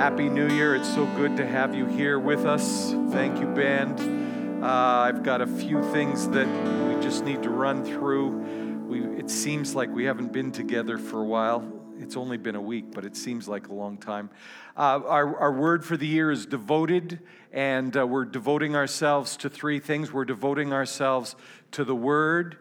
Happy New Year. It's so good to have you here with us. Thank you, band. Uh, I've got a few things that we just need to run through. We, it seems like we haven't been together for a while. It's only been a week, but it seems like a long time. Uh, our, our word for the year is devoted, and uh, we're devoting ourselves to three things. We're devoting ourselves to the word,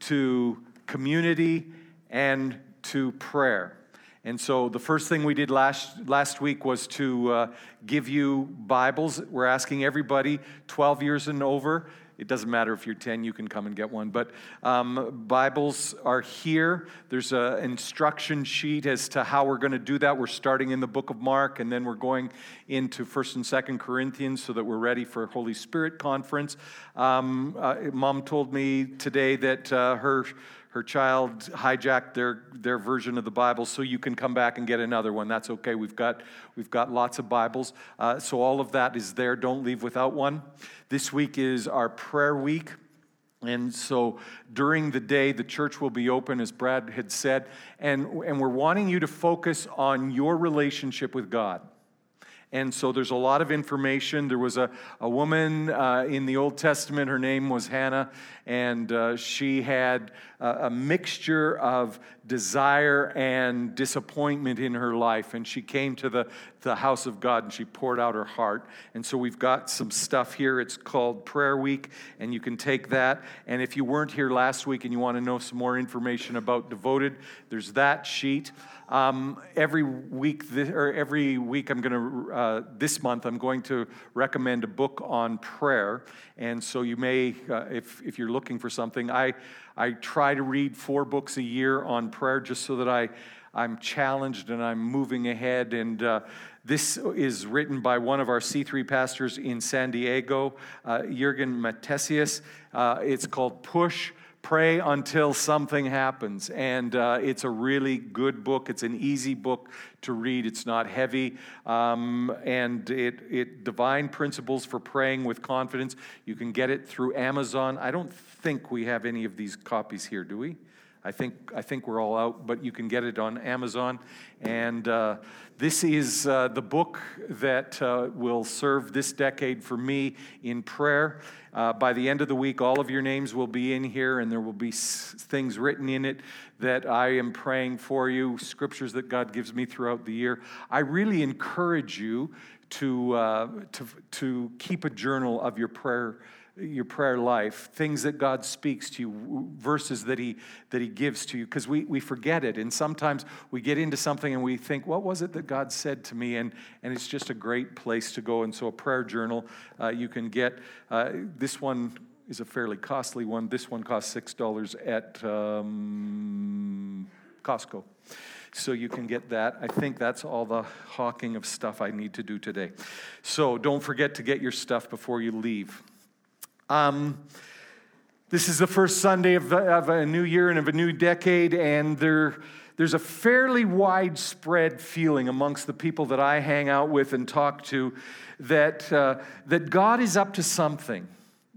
to community, and to prayer. And so the first thing we did last, last week was to uh, give you Bibles. We're asking everybody 12 years and over. It doesn't matter if you're 10, you can come and get one. But um, Bibles are here. There's an instruction sheet as to how we're going to do that. We're starting in the book of Mark, and then we're going into 1st and 2nd Corinthians so that we're ready for Holy Spirit conference. Um, uh, Mom told me today that uh, her her child hijacked their, their version of the Bible, so you can come back and get another one. That's okay. We've got, we've got lots of Bibles. Uh, so all of that is there. Don't leave without one. This week is our prayer week. And so during the day, the church will be open, as Brad had said, and, and we're wanting you to focus on your relationship with God. And so there's a lot of information. There was a, a woman uh, in the Old Testament, her name was Hannah, and uh, she had a, a, mixture of desire and disappointment in her life. And she came to the, the house of God and she poured out her heart. And so we've got some stuff here. It's called Prayer Week, and you can take that. And if you weren't here last week and you want to know some more information about Devoted, there's that sheet. Um, every week, th- or every week, I'm going to uh, this month I'm going to recommend a book on prayer, and so you may, uh, if if you're looking for something, I I try to read four books a year on prayer just so that I I'm challenged and I'm moving ahead. And uh, this is written by one of our C3 pastors in San Diego, uh, Jurgen Matthesius. Uh, it's called Push Pray Until Something Happens. And uh, it's a really good book. It's an easy book to read, it's not heavy. Um, and it, it divine principles for praying with confidence. You can get it through Amazon. I don't think we have any of these copies here, do we? I think, I think we're all out, but you can get it on Amazon. And uh, this is uh, the book that uh, will serve this decade for me in prayer. Uh, by the end of the week, all of your names will be in here, and there will be s- things written in it that I am praying for you, scriptures that God gives me throughout the year. I really encourage you to, uh, to, to keep a journal of your prayer your prayer life, things that God speaks to you, verses that He that He gives to you, because we, we forget it. And sometimes we get into something and we think, what was it that God said to me? And, and it's just a great place to go. And so a prayer journal uh, you can get. Uh, this one is a fairly costly one. This one costs six dollars at um, Costco. So you can get that. I think that's all the hawking of stuff I need to do today. So don't forget to get your stuff before you leave. Um, this is the first Sunday of, of, a new year and of a new decade, and there, there's a fairly widespread feeling amongst the people that I hang out with and talk to that, uh, that God is up to something.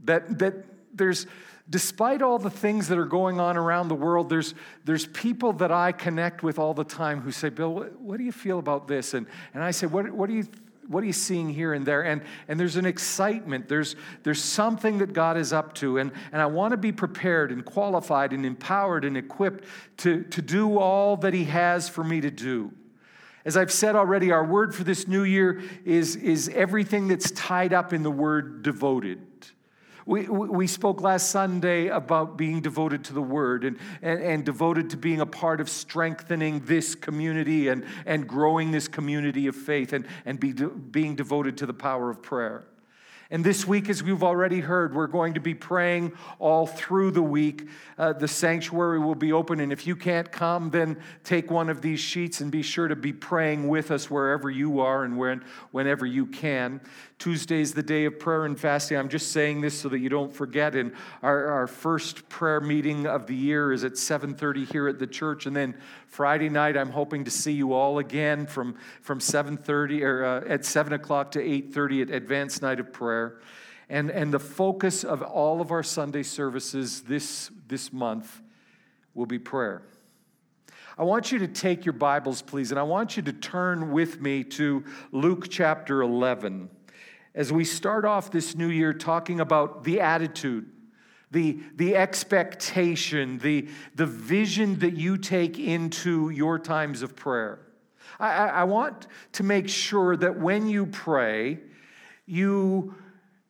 That, that there's, despite all the things that are going on around the world, there's, there's people that I connect with all the time who say, Bill, what, what do you feel about this? And, and I say, what, what do you what you seeing here and there? And, and there's an excitement. There's, there's something that God is up to. And, and I want to be prepared and qualified and empowered and equipped to, to do all that He has for me to do. As I've said already, our word for this new year is, is everything that's tied up in the word devoted. We, we spoke last Sunday about being devoted to the Word and, and, and, devoted to being a part of strengthening this community and, and growing this community of faith and, and be de, being devoted to the power of prayer. And this week, as we've already heard, we're going to be praying all through the week. Uh, the sanctuary will be open, and if you can't come, then take one of these sheets and be sure to be praying with us wherever you are and when, whenever you can. Tuesday is the day of prayer and fasting. I'm just saying this so that you don't forget. And our, our first prayer meeting of the year is at 7:30 here at the church, and then Friday night I'm hoping to see you all again from from 7:30 or uh, at 7 o'clock to 8:30 at Advanced Night of Prayer. And, and the focus of all of our Sunday services this, this month will be prayer. I want you to take your Bibles, please, and I want you to turn with me to Luke chapter 11 as we start off this new year talking about the attitude, the, the expectation, the, the vision that you take into your times of prayer. I, I want to make sure that when you pray, you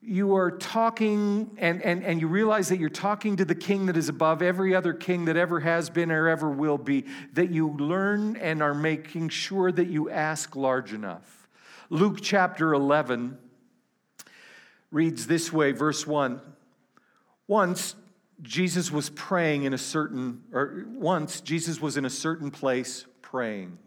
you are talking and, and, and you realize that you're talking to the king that is above every other king that ever has been or ever will be, that you learn and are making sure that you ask large enough. Luke chapter 11 reads this way, verse 1. Once Jesus was praying in a certain, or once Jesus was in a certain place praying.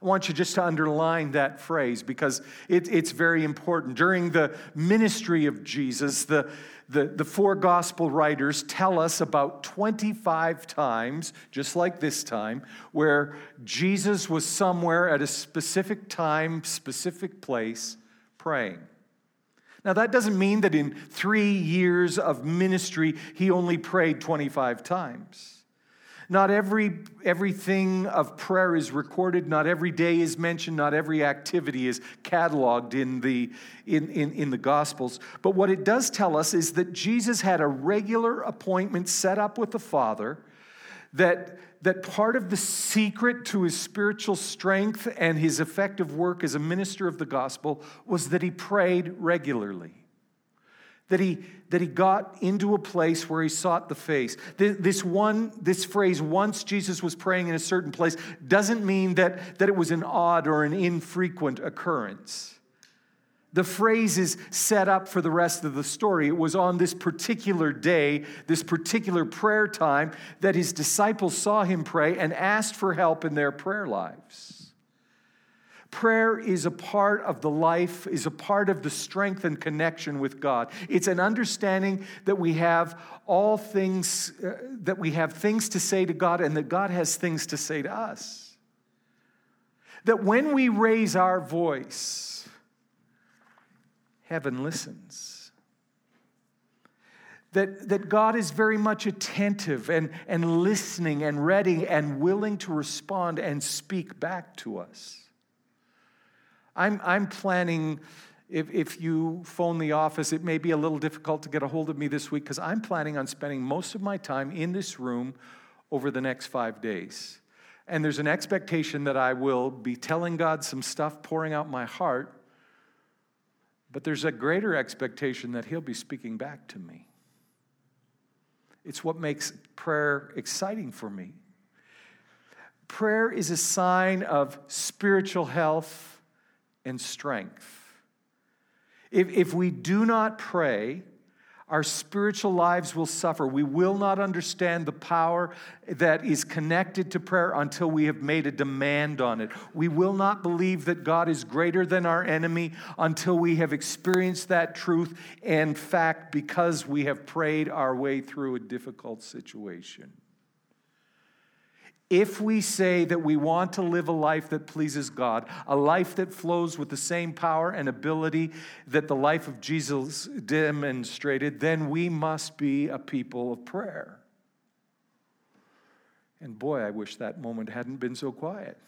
I want you just to underline that phrase because it, it's very important. During the ministry of Jesus, the, the, the four gospel writers tell us about 25 times, just like this time, where Jesus was somewhere at a specific time, specific place, praying. Now, that doesn't mean that in three years of ministry, he only prayed 25 times. Not every, everything of prayer is recorded, not every day is mentioned, not every activity is cataloged in the, in, in, in the Gospels. But what it does tell us is that Jesus had a regular appointment set up with the Father, that, that part of the secret to his spiritual strength and his effective work as a minister of the gospel was that he prayed regularly that he, that he got into a place where he sought the face. This one, this phrase, once Jesus was praying in a certain place, doesn't mean that, that it was an odd or an infrequent occurrence. The phrase is set up for the rest of the story. It was on this particular day, this particular prayer time, that his disciples saw him pray and asked for help in their prayer lives. Prayer is a part of the life, is a part of the strength and connection with God. It's an understanding that we have all things, uh, that we have things to say to God and that God has things to say to us. That when we raise our voice, heaven listens. That, that God is very much attentive and, and listening and ready and willing to respond and speak back to us. I'm, I'm planning, if, if you phone the office, it may be a little difficult to get a hold of me this week because I'm planning on spending most of my time in this room over the next five days. And there's an expectation that I will be telling God some stuff, pouring out my heart, but there's a greater expectation that He'll be speaking back to me. It's what makes prayer exciting for me. Prayer is a sign of spiritual health and strength. If, if we do not pray, our spiritual lives will suffer. We will not understand the power that is connected to prayer until we have made a demand on it. We will not believe that God is greater than our enemy until we have experienced that truth and fact because we have prayed our way through a difficult situation. If we say that we want to live a life that pleases God, a life that flows with the same power and ability that the life of Jesus demonstrated, then we must be a people of prayer. And boy, I wish that moment hadn't been so quiet.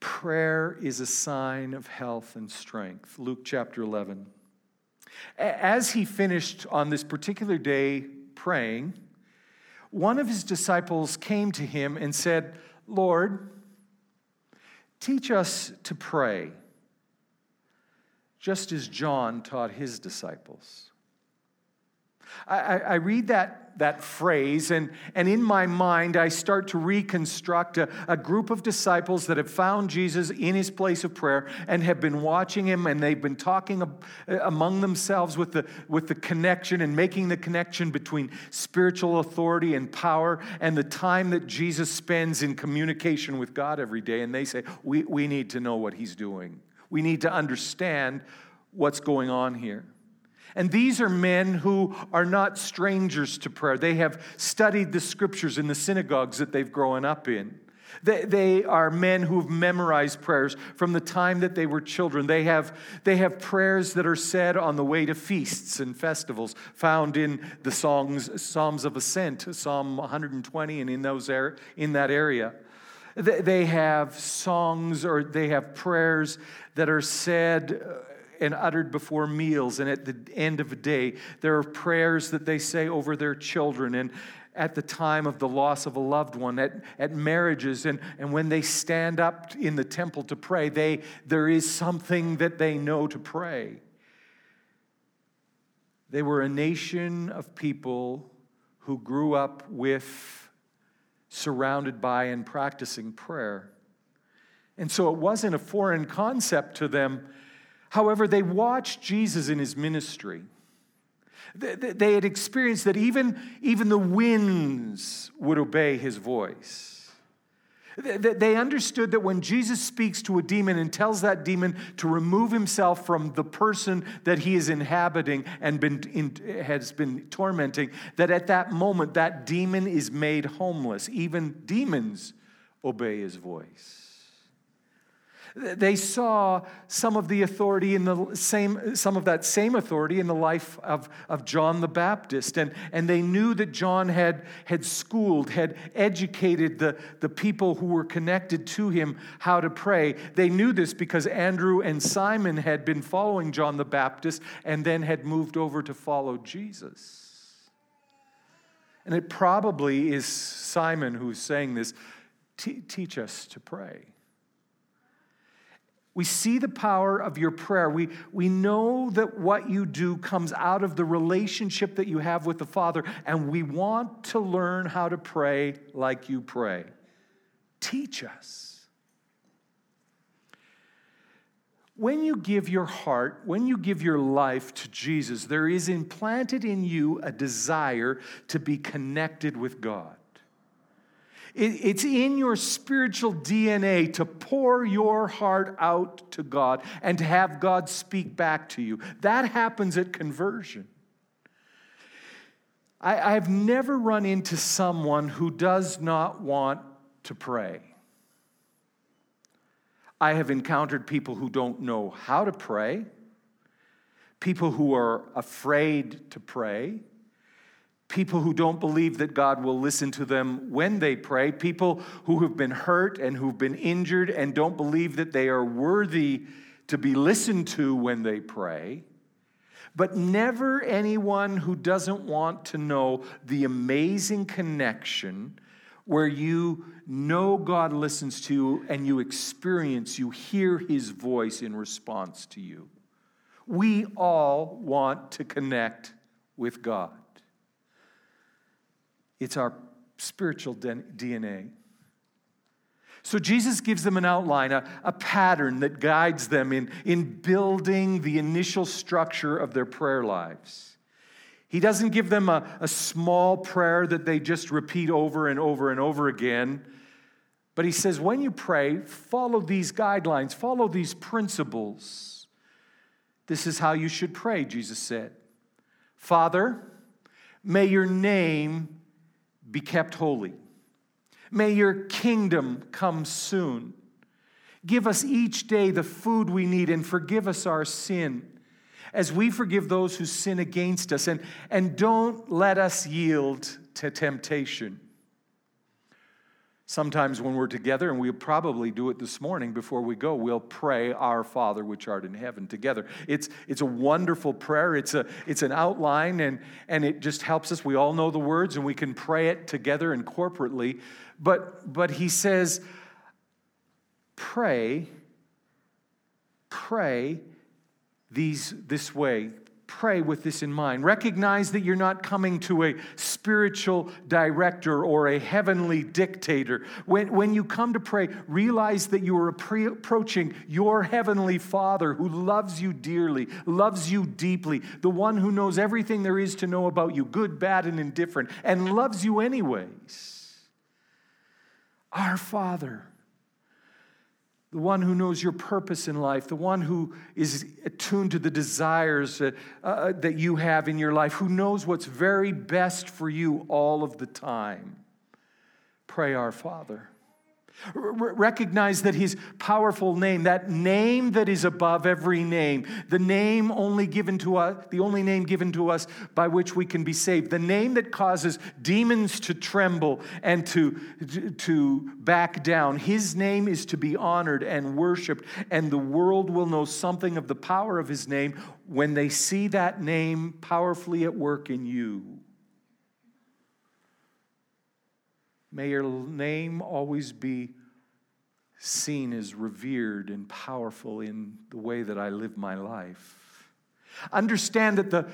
Prayer is a sign of health and strength. Luke chapter 11. As he finished on this particular day praying, one of his disciples came to him and said, Lord, teach us to pray, just as John taught his disciples. I, I, read that, that phrase, and, and in my mind, I start to reconstruct a, a group of disciples that have found Jesus in his place of prayer and have been watching him, and they've been talking uh, among themselves with the, with the connection and making the connection between spiritual authority and power and the time that Jesus spends in communication with God every day. And they say, We, we need to know what he's doing, we need to understand what's going on here. And these are men who are not strangers to prayer. They have studied the scriptures in the synagogues that they've grown up in. They, they are men who've memorized prayers from the time that they were children. They have, they have prayers that are said on the way to feasts and festivals, found in the songs, Psalms of Ascent, Psalm 120, and in, those er, in that area. They have songs or they have prayers that are said uh, and uttered before meals and at the end of a day. There are prayers that they say over their children and at the time of the loss of a loved one, at, at marriages, and, and when they stand up in the temple to pray, they, there is something that they know to pray. They were a nation of people who grew up with, surrounded by, and practicing prayer. And so it wasn't a foreign concept to them. However, they watched Jesus in his ministry. They had experienced that even, even the winds would obey his voice. They understood that when Jesus speaks to a demon and tells that demon to remove himself from the person that he is inhabiting and been in, has been tormenting, that at that moment that demon is made homeless. Even demons obey his voice. They saw some of the authority in the same, some of that same authority in the life of, of John the Baptist. And, and they knew that John had, had schooled, had educated the, the people who were connected to him how to pray. They knew this because Andrew and Simon had been following John the Baptist and then had moved over to follow Jesus. And it probably is Simon who's saying this teach us to pray. We see the power of your prayer. We, we know that what you do comes out of the relationship that you have with the Father, and we want to learn how to pray like you pray. Teach us. When you give your heart, when you give your life to Jesus, there is implanted in you a desire to be connected with God. It's in your spiritual DNA to pour your heart out to God and to have God speak back to you. That happens at conversion. I, have never run into someone who does not want to pray. I have encountered people who don't know how to pray, people who are afraid to pray people who don't believe that God will listen to them when they pray, people who have been hurt and who've been injured and don't believe that they are worthy to be listened to when they pray. But never anyone who doesn't want to know the amazing connection where you know God listens to you and you experience, you hear his voice in response to you. We all want to connect with God. It's our spiritual DNA. So Jesus gives them an outline, a, a pattern that guides them in, in building the initial structure of their prayer lives. He doesn't give them a, a small prayer that they just repeat over and over and over again. But he says, when you pray, follow these guidelines, follow these principles. This is how you should pray, Jesus said. Father, may your name be kept holy. May your kingdom come soon. Give us each day the food we need and forgive us our sin as we forgive those who sin against us. And, and don't let us yield to temptation. Sometimes when we're together, and we'll probably do it this morning before we go, we'll pray, Our Father which art in heaven together. It's, it's a wonderful prayer. It's, a, it's an outline, and, and it just helps us. We all know the words, and we can pray it together and corporately. But, but he says, Pray, pray these, this way pray with this in mind. Recognize that you're not coming to a spiritual director or a heavenly dictator. When, when you come to pray, realize that you are approaching your heavenly Father who loves you dearly, loves you deeply, the one who knows everything there is to know about you, good, bad, and indifferent, and loves you anyways. Our Father the one who knows your purpose in life, the one who is attuned to the desires uh, uh, that you have in your life, who knows what's very best for you all of the time. Pray, Our Father. Recognize that his powerful name, that name that is above every name, the name only given to us, the only name given to us by which we can be saved, the name that causes demons to tremble and to, to back down, his name is to be honored and worshiped, and the world will know something of the power of his name when they see that name powerfully at work in you. May your name always be seen as revered and powerful in the way that I live my life. Understand that the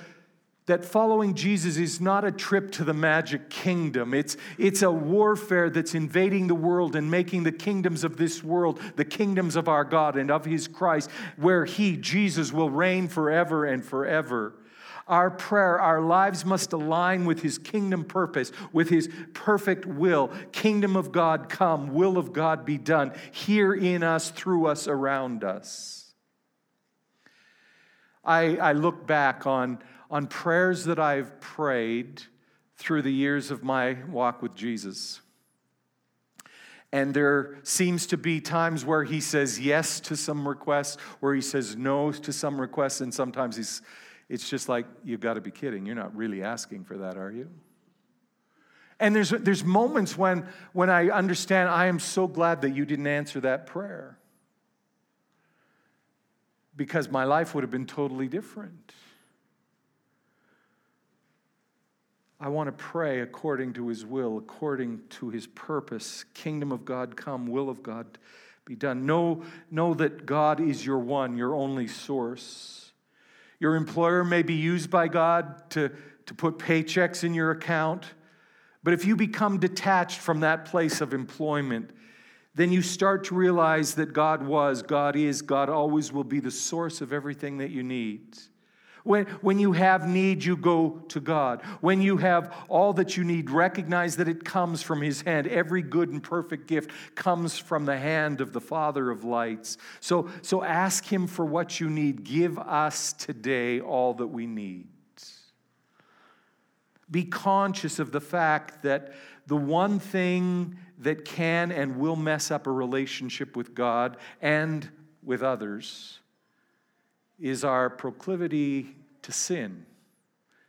that following Jesus is not a trip to the magic kingdom. It's, it's a warfare that's invading the world and making the kingdoms of this world the kingdoms of our God and of His Christ, where He, Jesus, will reign forever and forever. Our prayer, our lives must align with His kingdom purpose, with His perfect will. Kingdom of God come, will of God be done, here in us, through us, around us. I, I look back on, on prayers that I've prayed through the years of my walk with Jesus. And there seems to be times where he says yes to some requests, where he says no to some requests, and sometimes he's it's just like, you've got to be kidding. You're not really asking for that, are you? And there's, there's moments when, when I understand, I am so glad that you didn't answer that prayer. Because my life would have been totally different. I want to pray according to his will, according to his purpose. Kingdom of God come, will of God be done. Know, know that God is your one, your only source. Your employer may be used by God to, to put paychecks in your account. But if you become detached from that place of employment, then you start to realize that God was, God is, God always will be the source of everything that you need. When, when you have need, you go to God. When you have all that you need, recognize that it comes from His hand. Every good and perfect gift comes from the hand of the Father of lights. So, so ask Him for what you need. Give us today all that we need. Be conscious of the fact that the one thing that can and will mess up a relationship with God and with others is our proclivity to sin,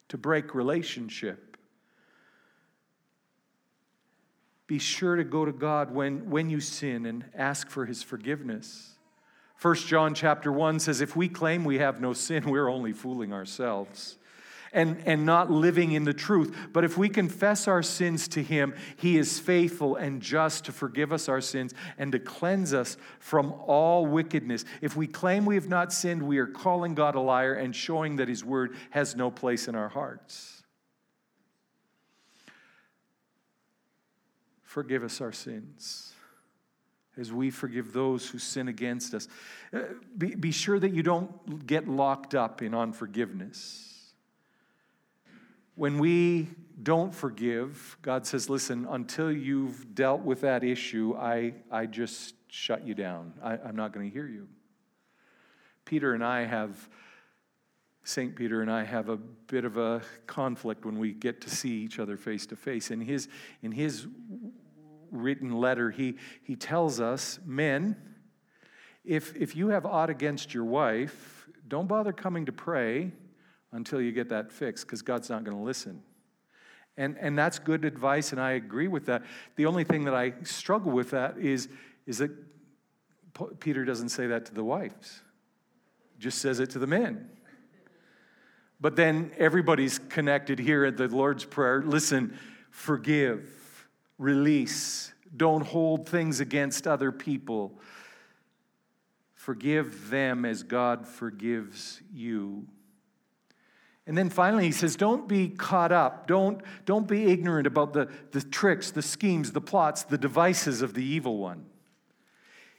to break relationship. Be sure to go to God when, when you sin and ask for his forgiveness. 1 John chapter 1 says, If we claim we have no sin, we're only fooling ourselves and, and not living in the truth. But if we confess our sins to Him, He is faithful and just to forgive us our sins and to cleanse us from all wickedness. If we claim we have not sinned, we are calling God a liar and showing that His word has no place in our hearts. Forgive us our sins as we forgive those who sin against us. Uh, be, be sure that you don't get locked up in unforgiveness. When we don't forgive, God says, listen, until you've dealt with that issue, I, I just shut you down. I, I'm not going to hear you. Peter and I have, St. Peter and I have a bit of a conflict when we get to see each other face to face. In his, in his written letter, he, he tells us, men, if, if you have aught against your wife, don't bother coming to pray until you get that fixed because God's not going to listen. And, and that's good advice, and I agree with that. The only thing that I struggle with that is, is that Peter doesn't say that to the wives, just says it to the men. But then everybody's connected here at the Lord's Prayer. Listen, forgive, release, don't hold things against other people. Forgive them as God forgives you. And then finally, he says, Don't be caught up. Don't, don't be ignorant about the, the tricks, the schemes, the plots, the devices of the evil one.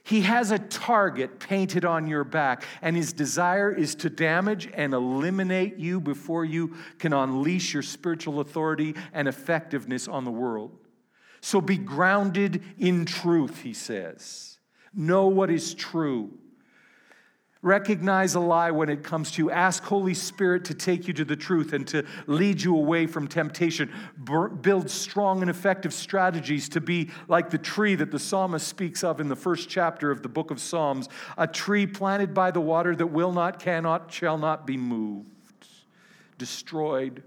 He has a target painted on your back, and his desire is to damage and eliminate you before you can unleash your spiritual authority and effectiveness on the world. So be grounded in truth, he says. Know what is true. Recognize a lie when it comes to you. Ask Holy Spirit to take you to the truth and to lead you away from temptation. build strong and effective strategies to be like the tree that the psalmist speaks of in the first chapter of the book of Psalms a tree planted by the water that will not, cannot, shall not be moved, destroyed,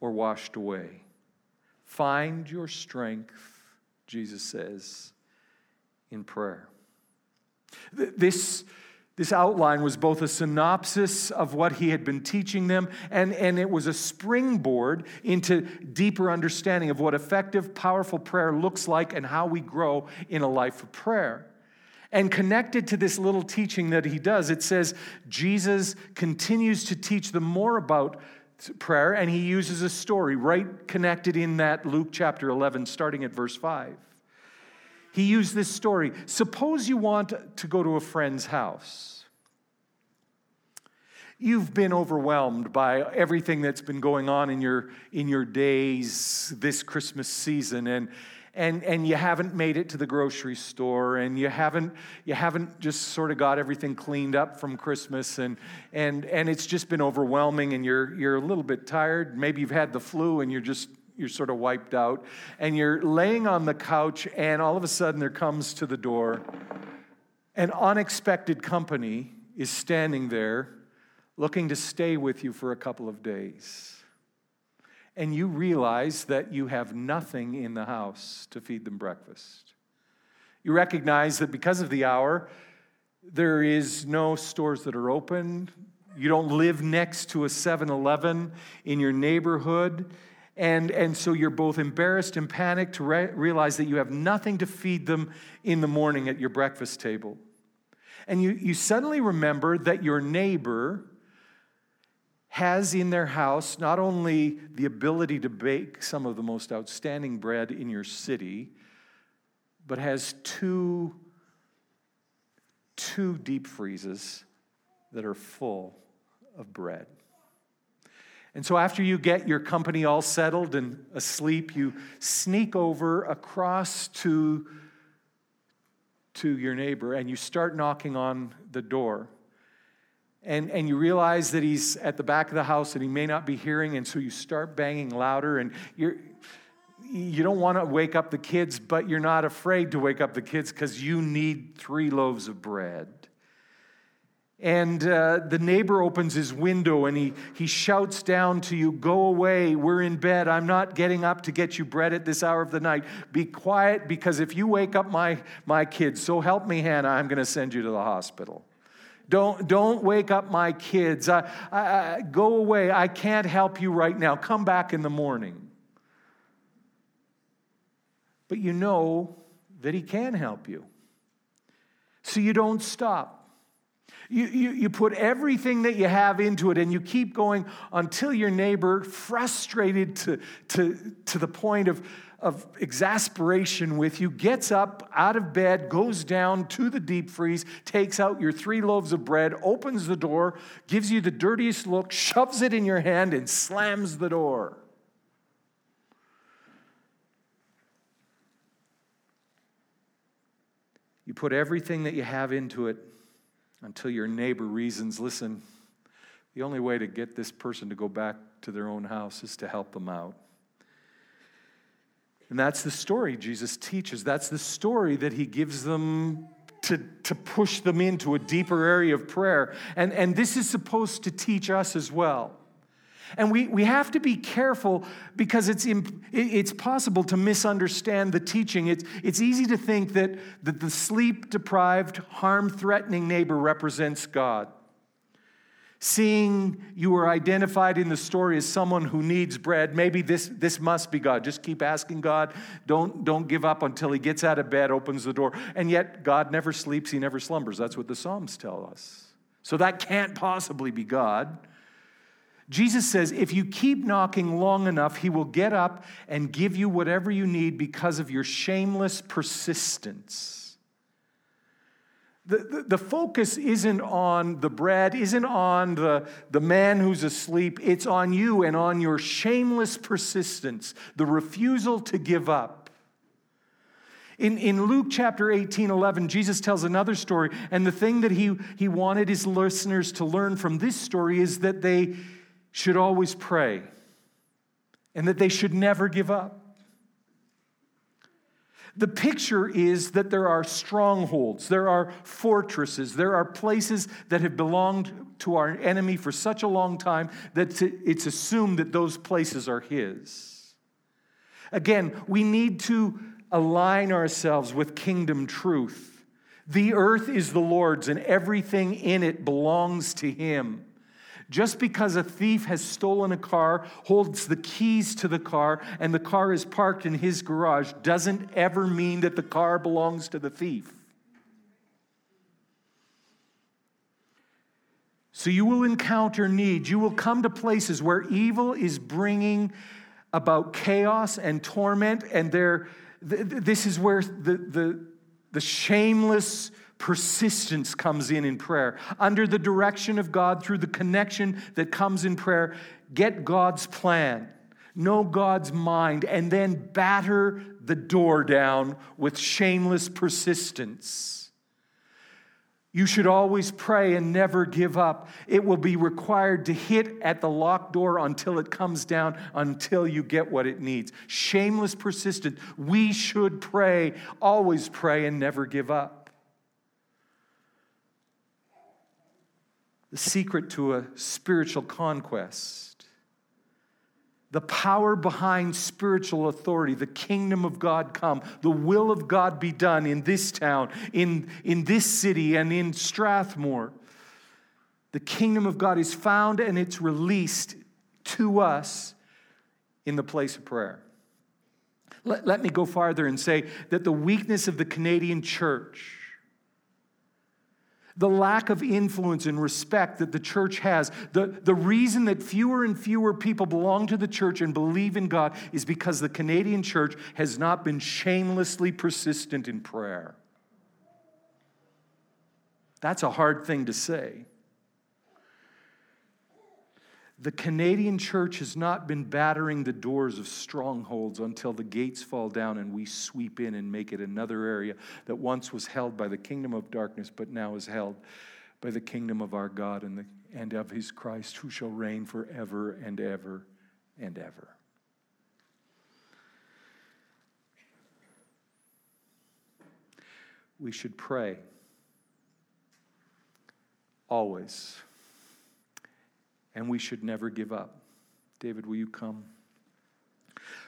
or washed away. Find your strength, Jesus says, in prayer. This this outline was both a synopsis of what he had been teaching them, and, and it was a springboard into deeper understanding of what effective, powerful prayer looks like and how we grow in a life of prayer. And connected to this little teaching that he does, it says Jesus continues to teach them more about prayer, and he uses a story right connected in that Luke chapter 11, starting at verse 5 he used this story. Suppose you want to go to a friend's house. You've been overwhelmed by everything that's been going on in your, in your days this Christmas season, and, and, and you haven't made it to the grocery store, and you haven't, you haven't just sort of got everything cleaned up from Christmas, and, and, and it's just been overwhelming, and you're, you're a little bit tired. Maybe you've had the flu, and you're just you're sort of wiped out, and you're laying on the couch, and all of a sudden there comes to the door an unexpected company is standing there looking to stay with you for a couple of days. And you realize that you have nothing in the house to feed them breakfast. You recognize that because of the hour, there is no stores that are open. You don't live next to a 7 Eleven in your neighborhood. And, and so you're both embarrassed and panicked to re- realize that you have nothing to feed them in the morning at your breakfast table. And you, you suddenly remember that your neighbor has in their house not only the ability to bake some of the most outstanding bread in your city, but has two, two deep freezes that are full of bread. And so, after you get your company all settled and asleep, you sneak over across to, to your neighbor and you start knocking on the door. And, and you realize that he's at the back of the house and he may not be hearing, and so you start banging louder. And you're, you don't want to wake up the kids, but you're not afraid to wake up the kids because you need three loaves of bread. And uh, the neighbor opens his window and he, he shouts down to you, Go away, we're in bed. I'm not getting up to get you bread at this hour of the night. Be quiet because if you wake up my, my kids, so help me, Hannah, I'm going to send you to the hospital. Don't, don't wake up my kids. I, I, I, go away. I can't help you right now. Come back in the morning. But you know that he can help you. So you don't stop. You, you, you put everything that you have into it and you keep going until your neighbor, frustrated to, to, to the point of, of exasperation with you, gets up out of bed, goes down to the deep freeze, takes out your three loaves of bread, opens the door, gives you the dirtiest look, shoves it in your hand, and slams the door. You put everything that you have into it until your neighbor reasons listen, the only way to get this person to go back to their own house is to help them out. And that's the story Jesus teaches. That's the story that he gives them to, to push them into a deeper area of prayer. And, and this is supposed to teach us as well. And we, we have to be careful because it's, imp, it's possible to misunderstand the teaching. It's, it's easy to think that, that the sleep deprived, harm threatening neighbor represents God. Seeing you are identified in the story as someone who needs bread, maybe this, this must be God. Just keep asking God. Don't, don't give up until he gets out of bed, opens the door. And yet, God never sleeps, he never slumbers. That's what the Psalms tell us. So that can't possibly be God. Jesus says, if you keep knocking long enough, he will get up and give you whatever you need because of your shameless persistence. The, the, the, focus isn't on the bread, isn't on the, the man who's asleep. It's on you and on your shameless persistence, the refusal to give up. In, in Luke chapter 18, 11, Jesus tells another story, and the thing that he, he wanted his listeners to learn from this story is that they should always pray and that they should never give up. The picture is that there are strongholds, there are fortresses, there are places that have belonged to our enemy for such a long time that it's assumed that those places are his. Again, we need to align ourselves with kingdom truth. The earth is the Lord's, and everything in it belongs to him. Just because a thief has stolen a car, holds the keys to the car, and the car is parked in his garage doesn't ever mean that the car belongs to the thief. So you will encounter need. You will come to places where evil is bringing about chaos and torment, and there, this is where the, the, the shameless persistence comes in in prayer. Under the direction of God, through the connection that comes in prayer, get God's plan, know God's mind, and then batter the door down with shameless persistence. You should always pray and never give up. It will be required to hit at the locked door until it comes down, until you get what it needs. Shameless persistence. We should pray, always pray, and never give up. The secret to a spiritual conquest. The power behind spiritual authority, the kingdom of God come, the will of God be done in this town, in, in this city, and in Strathmore. The kingdom of God is found and it's released to us in the place of prayer. Let, let me go farther and say that the weakness of the Canadian church the lack of influence and respect that the church has. The, the reason that fewer and fewer people belong to the church and believe in God is because the Canadian church has not been shamelessly persistent in prayer. That's a hard thing to say. The Canadian church has not been battering the doors of strongholds until the gates fall down and we sweep in and make it another area that once was held by the kingdom of darkness, but now is held by the kingdom of our God and, the, and of his Christ, who shall reign forever and ever and ever. We should pray always and we should never give up. David, will you come?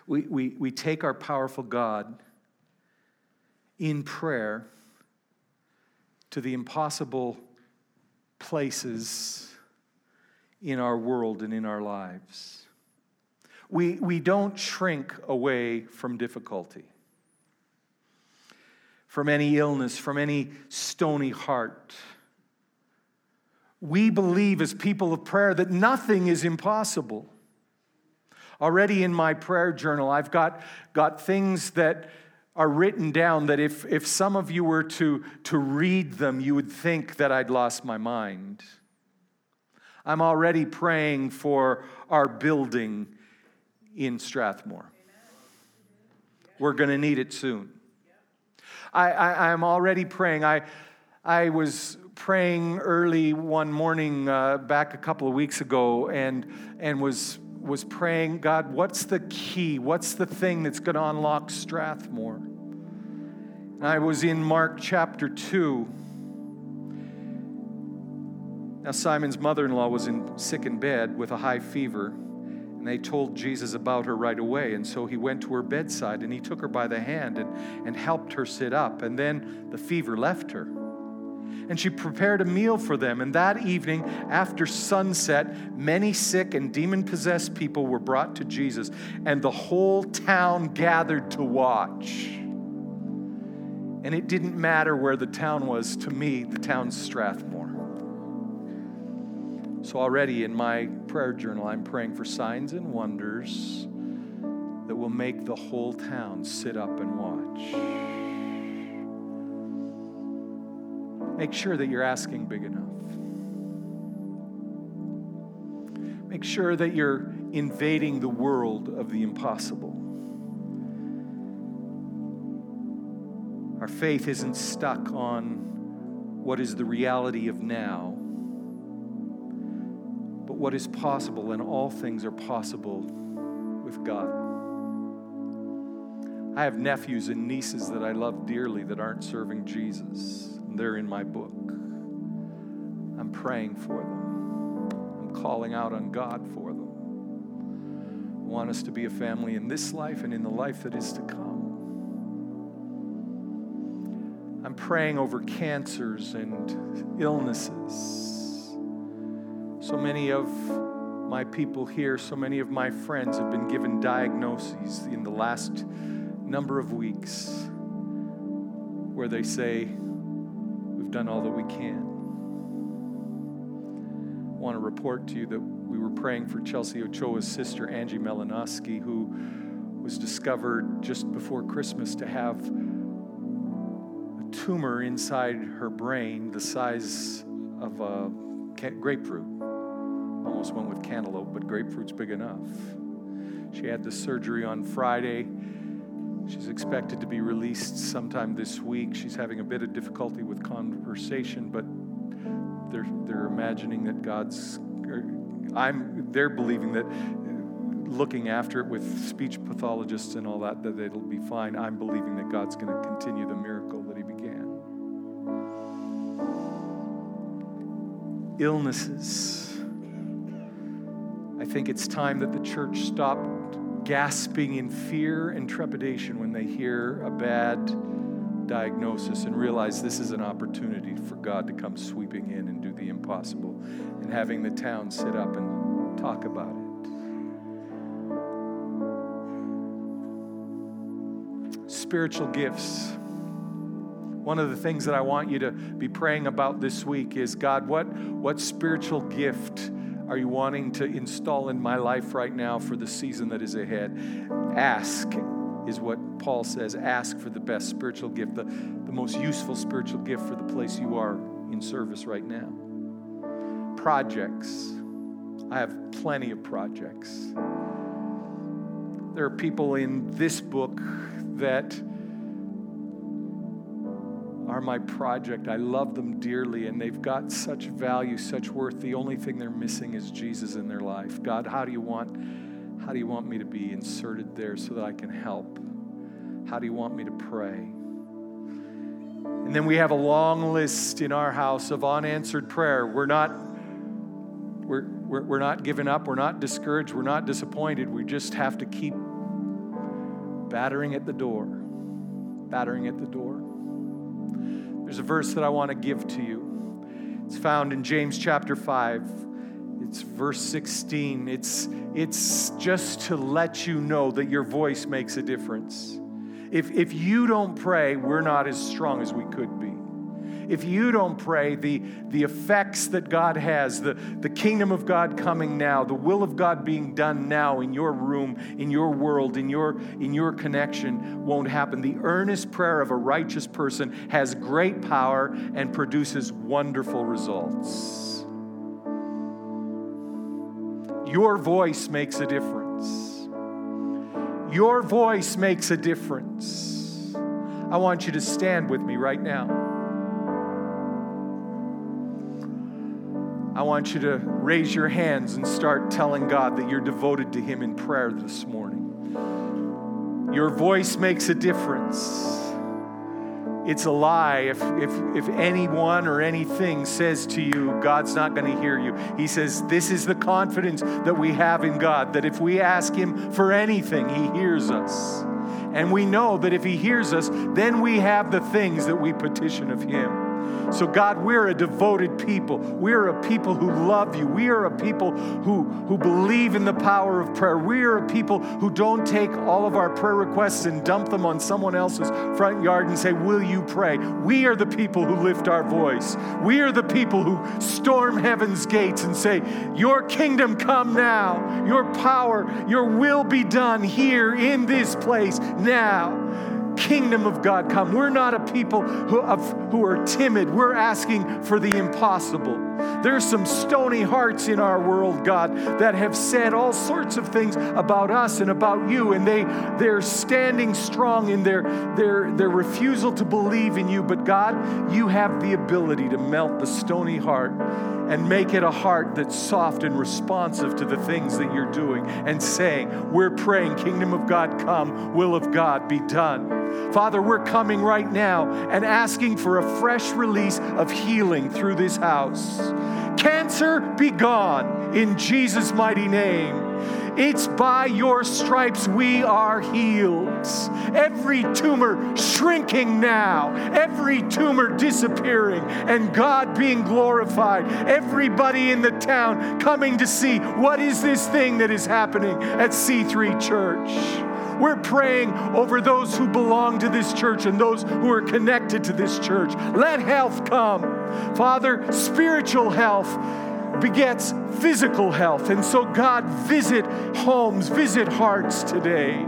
We, we, we take our powerful God in prayer to the impossible places in our world and in our lives. We, we don't shrink away from difficulty, from any illness, from any stony heart we believe as people of prayer that nothing is impossible. Already in my prayer journal, I've got, got things that are written down that if, if some of you were to, to read them, you would think that I'd lost my mind. I'm already praying for our building in Strathmore. We're going to need it soon. I, I, I'm already praying. I, I was praying early one morning uh, back a couple of weeks ago and, and was, was praying, God, what's the key? What's the thing that's going to unlock Strathmore? And I was in Mark chapter 2. Now, Simon's mother in law was in, sick in bed with a high fever, and they told Jesus about her right away. And so he went to her bedside and he took her by the hand and, and helped her sit up. And then the fever left her and she prepared a meal for them. And that evening, after sunset, many sick and demon possessed people were brought to Jesus, and the whole town gathered to watch. And it didn't matter where the town was, to me, the town's Strathmore. So, already in my prayer journal, I'm praying for signs and wonders that will make the whole town sit up and watch. Make sure that you're asking big enough. Make sure that you're invading the world of the impossible. Our faith isn't stuck on what is the reality of now, but what is possible, and all things are possible with God. I have nephews and nieces that I love dearly that aren't serving Jesus. They're in my book. I'm praying for them. I'm calling out on God for them. I want us to be a family in this life and in the life that is to come. I'm praying over cancers and illnesses. So many of my people here, so many of my friends have been given diagnoses in the last number of weeks where they say, We've done all that we can. I want to report to you that we were praying for Chelsea Ochoa's sister, Angie Melanowski, who was discovered just before Christmas to have a tumor inside her brain the size of a grapefruit. Almost went with cantaloupe, but grapefruit's big enough. She had the surgery on Friday She's expected to be released sometime this week. She's having a bit of difficulty with conversation, but they're, they're imagining that God's, er, I'm, they're believing that looking after it with speech pathologists and all that, that it'll be fine. I'm believing that God's going to continue the miracle that He began. Illnesses. I think it's time that the church stopped gasping in fear and trepidation when they hear a bad diagnosis and realize this is an opportunity for God to come sweeping in and do the impossible and having the town sit up and talk about it. Spiritual gifts. One of the things that I want you to be praying about this week is God, what, what spiritual gift are you wanting to install in my life right now for the season that is ahead? Ask is what Paul says. Ask for the best spiritual gift, the, the most useful spiritual gift for the place you are in service right now. Projects. I have plenty of projects. There are people in this book that are my project. I love them dearly, and they've got such value, such worth. The only thing they're missing is Jesus in their life. God, how do you want, how do you want me to be inserted there so that I can help? How do you want me to pray? And then we have a long list in our house of unanswered prayer. We're not we're, we're, we're not giving up. We're not discouraged. We're not disappointed. We just have to keep battering at the door, battering at the door. There's a verse that I want to give to you. It's found in James chapter 5. It's verse 16. It's, it's just to let you know that your voice makes a difference. If, if you don't pray, we're not as strong as we could be if you don't pray, the, the effects that God has, the, the kingdom of God coming now, the will of God being done now in your room, in your world, in your, in your connection won't happen. The earnest prayer of a righteous person has great power and produces wonderful results. Your voice makes a difference. Your voice makes a difference. I want you to stand with me right now. I want you to raise your hands and start telling God that you're devoted to Him in prayer this morning. Your voice makes a difference. It's a lie if, if, if anyone or anything says to you, God's not going to hear you. He says, This is the confidence that we have in God, that if we ask Him for anything, He hears us. And we know that if He hears us, then we have the things that we petition of Him. So, God, we're a devoted people. We're a people who love you. We are a people who, who believe in the power of prayer. We are a people who don't take all of our prayer requests and dump them on someone else's front yard and say, Will you pray? We are the people who lift our voice. We are the people who storm heaven's gates and say, Your kingdom come now. Your power, your will be done here in this place now kingdom of God come. We're not a people who, of, who are timid. We're asking for the impossible. There's some stony hearts in our world, God, that have said all sorts of things about us and about you, and they, they're standing strong in their, their, their refusal to believe in you. But God, you have the ability to melt the stony heart and make it a heart that's soft and responsive to the things that you're doing and saying, We're praying, Kingdom of God come, will of God be done. Father, we're coming right now and asking for a fresh release of healing through this house. Cancer, be gone in Jesus' mighty name. It's by your stripes we are healed. Every tumor shrinking now, every tumor disappearing, and God being glorified. Everybody in the town coming to see what is this thing that is happening at C3 Church. We're praying over those who belong to this church and those who are connected to this church. Let health come. Father, spiritual health begets physical health. And so, God, visit homes, visit hearts today.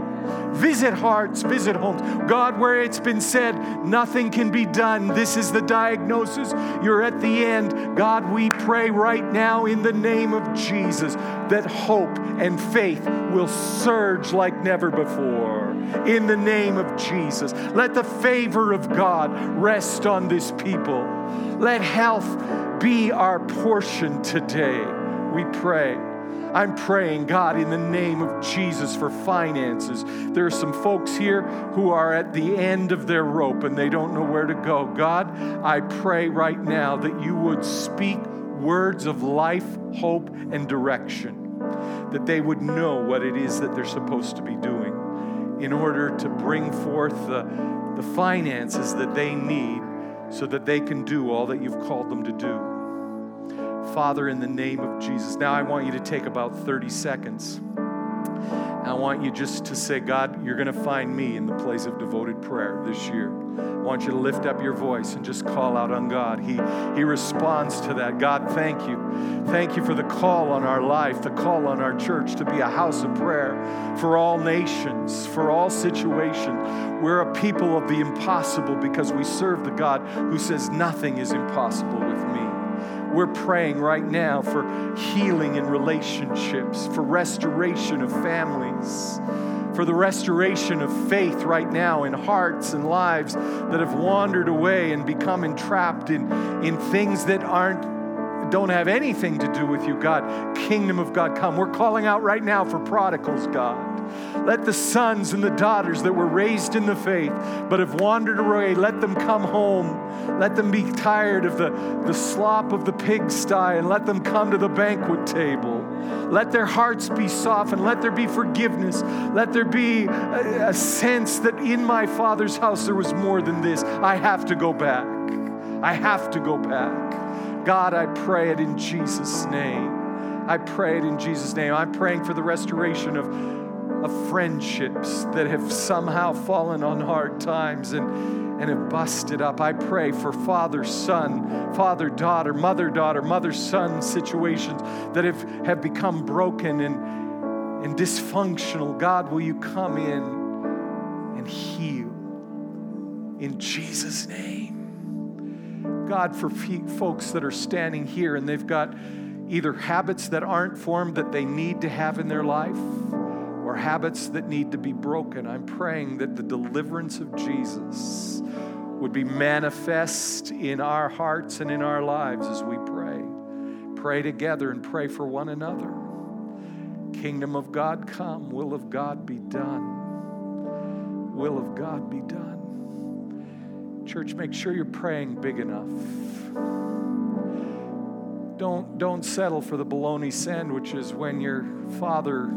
Visit hearts, visit homes. God, where it's been said nothing can be done, this is the diagnosis. You're at the end. God, we pray right now in the name of Jesus that hope and faith will surge like never before. In the name of Jesus. Let the favor of God rest on this people. Let health be our portion today. We pray. I'm praying, God, in the name of Jesus for finances. There are some folks here who are at the end of their rope and they don't know where to go. God, I pray right now that you would speak words of life, hope, and direction, that they would know what it is that they're supposed to be doing in order to bring forth the, the finances that they need so that they can do all that you've called them to do. Father, in the name of Jesus. Now I want you to take about 30 seconds. I want you just to say, God, you're going to find me in the place of devoted prayer this year. I want you to lift up your voice and just call out on God. He, he responds to that. God, thank you. Thank you for the call on our life, the call on our church to be a house of prayer for all nations, for all situations. We're a people of the impossible because we serve the God who says nothing is impossible with me. We're praying right now for healing in relationships, for restoration of families, for the restoration of faith right now in hearts and lives that have wandered away and become entrapped in, in things that aren't don't have anything to do with you, God. Kingdom of God come. We're calling out right now for prodigals, God. Let the sons and the daughters that were raised in the faith but have wandered away, let them come home. Let them be tired of the, the slop of the pigsty and let them come to the banquet table. Let their hearts be softened. Let there be forgiveness. Let there be a, a sense that in my Father's house there was more than this. I have to go back. I have to go back. God, I pray it in Jesus' name. I pray it in Jesus' name. I'm praying for the restoration of, of friendships that have somehow fallen on hard times and, and have busted up. I pray for father son, father daughter, mother daughter, mother son situations that have, have become broken and, and dysfunctional. God, will you come in and heal in Jesus' name? God, for folks that are standing here and they've got either habits that aren't formed that they need to have in their life or habits that need to be broken. I'm praying that the deliverance of Jesus would be manifest in our hearts and in our lives as we pray. Pray together and pray for one another. Kingdom of God come, will of God be done. Will of God be done. Church, make sure you're praying big enough. Don't, don't settle for the bologna sandwiches when your father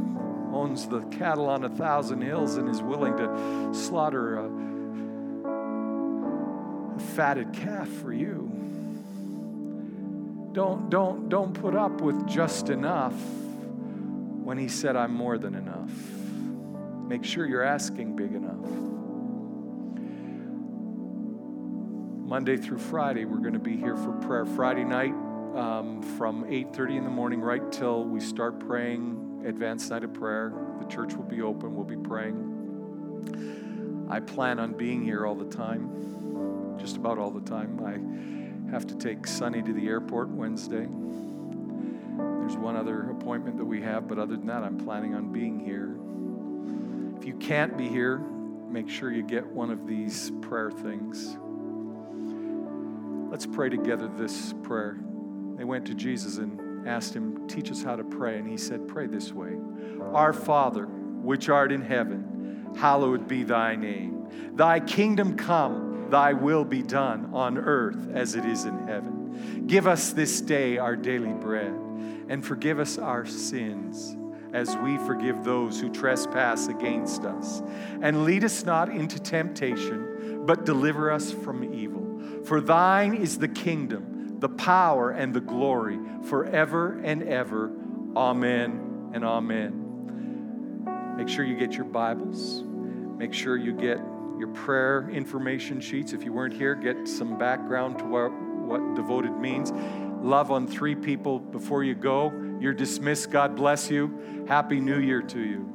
owns the cattle on a thousand hills and is willing to slaughter a, a fatted calf for you. Don't, don't, don't put up with just enough when he said, I'm more than enough. Make sure you're asking big enough. Monday through Friday, we're going to be here for prayer. Friday night um, from 8:30 in the morning right till we start praying advanced night of prayer. The church will be open. We'll be praying. I plan on being here all the time, just about all the time. I have to take Sonny to the airport Wednesday. There's one other appointment that we have, but other than that, I'm planning on being here. If you can't be here, make sure you get one of these prayer things. Let's pray together this prayer. They went to Jesus and asked him, Teach us how to pray. And he said, Pray this way Our Father, which art in heaven, hallowed be thy name. Thy kingdom come, thy will be done on earth as it is in heaven. Give us this day our daily bread, and forgive us our sins as we forgive those who trespass against us. And lead us not into temptation, but deliver us from evil. For thine is the kingdom, the power, and the glory forever and ever. Amen and amen. Make sure you get your Bibles. Make sure you get your prayer information sheets. If you weren't here, get some background to what, what devoted means. Love on three people before you go. You're dismissed. God bless you. Happy New Year to you.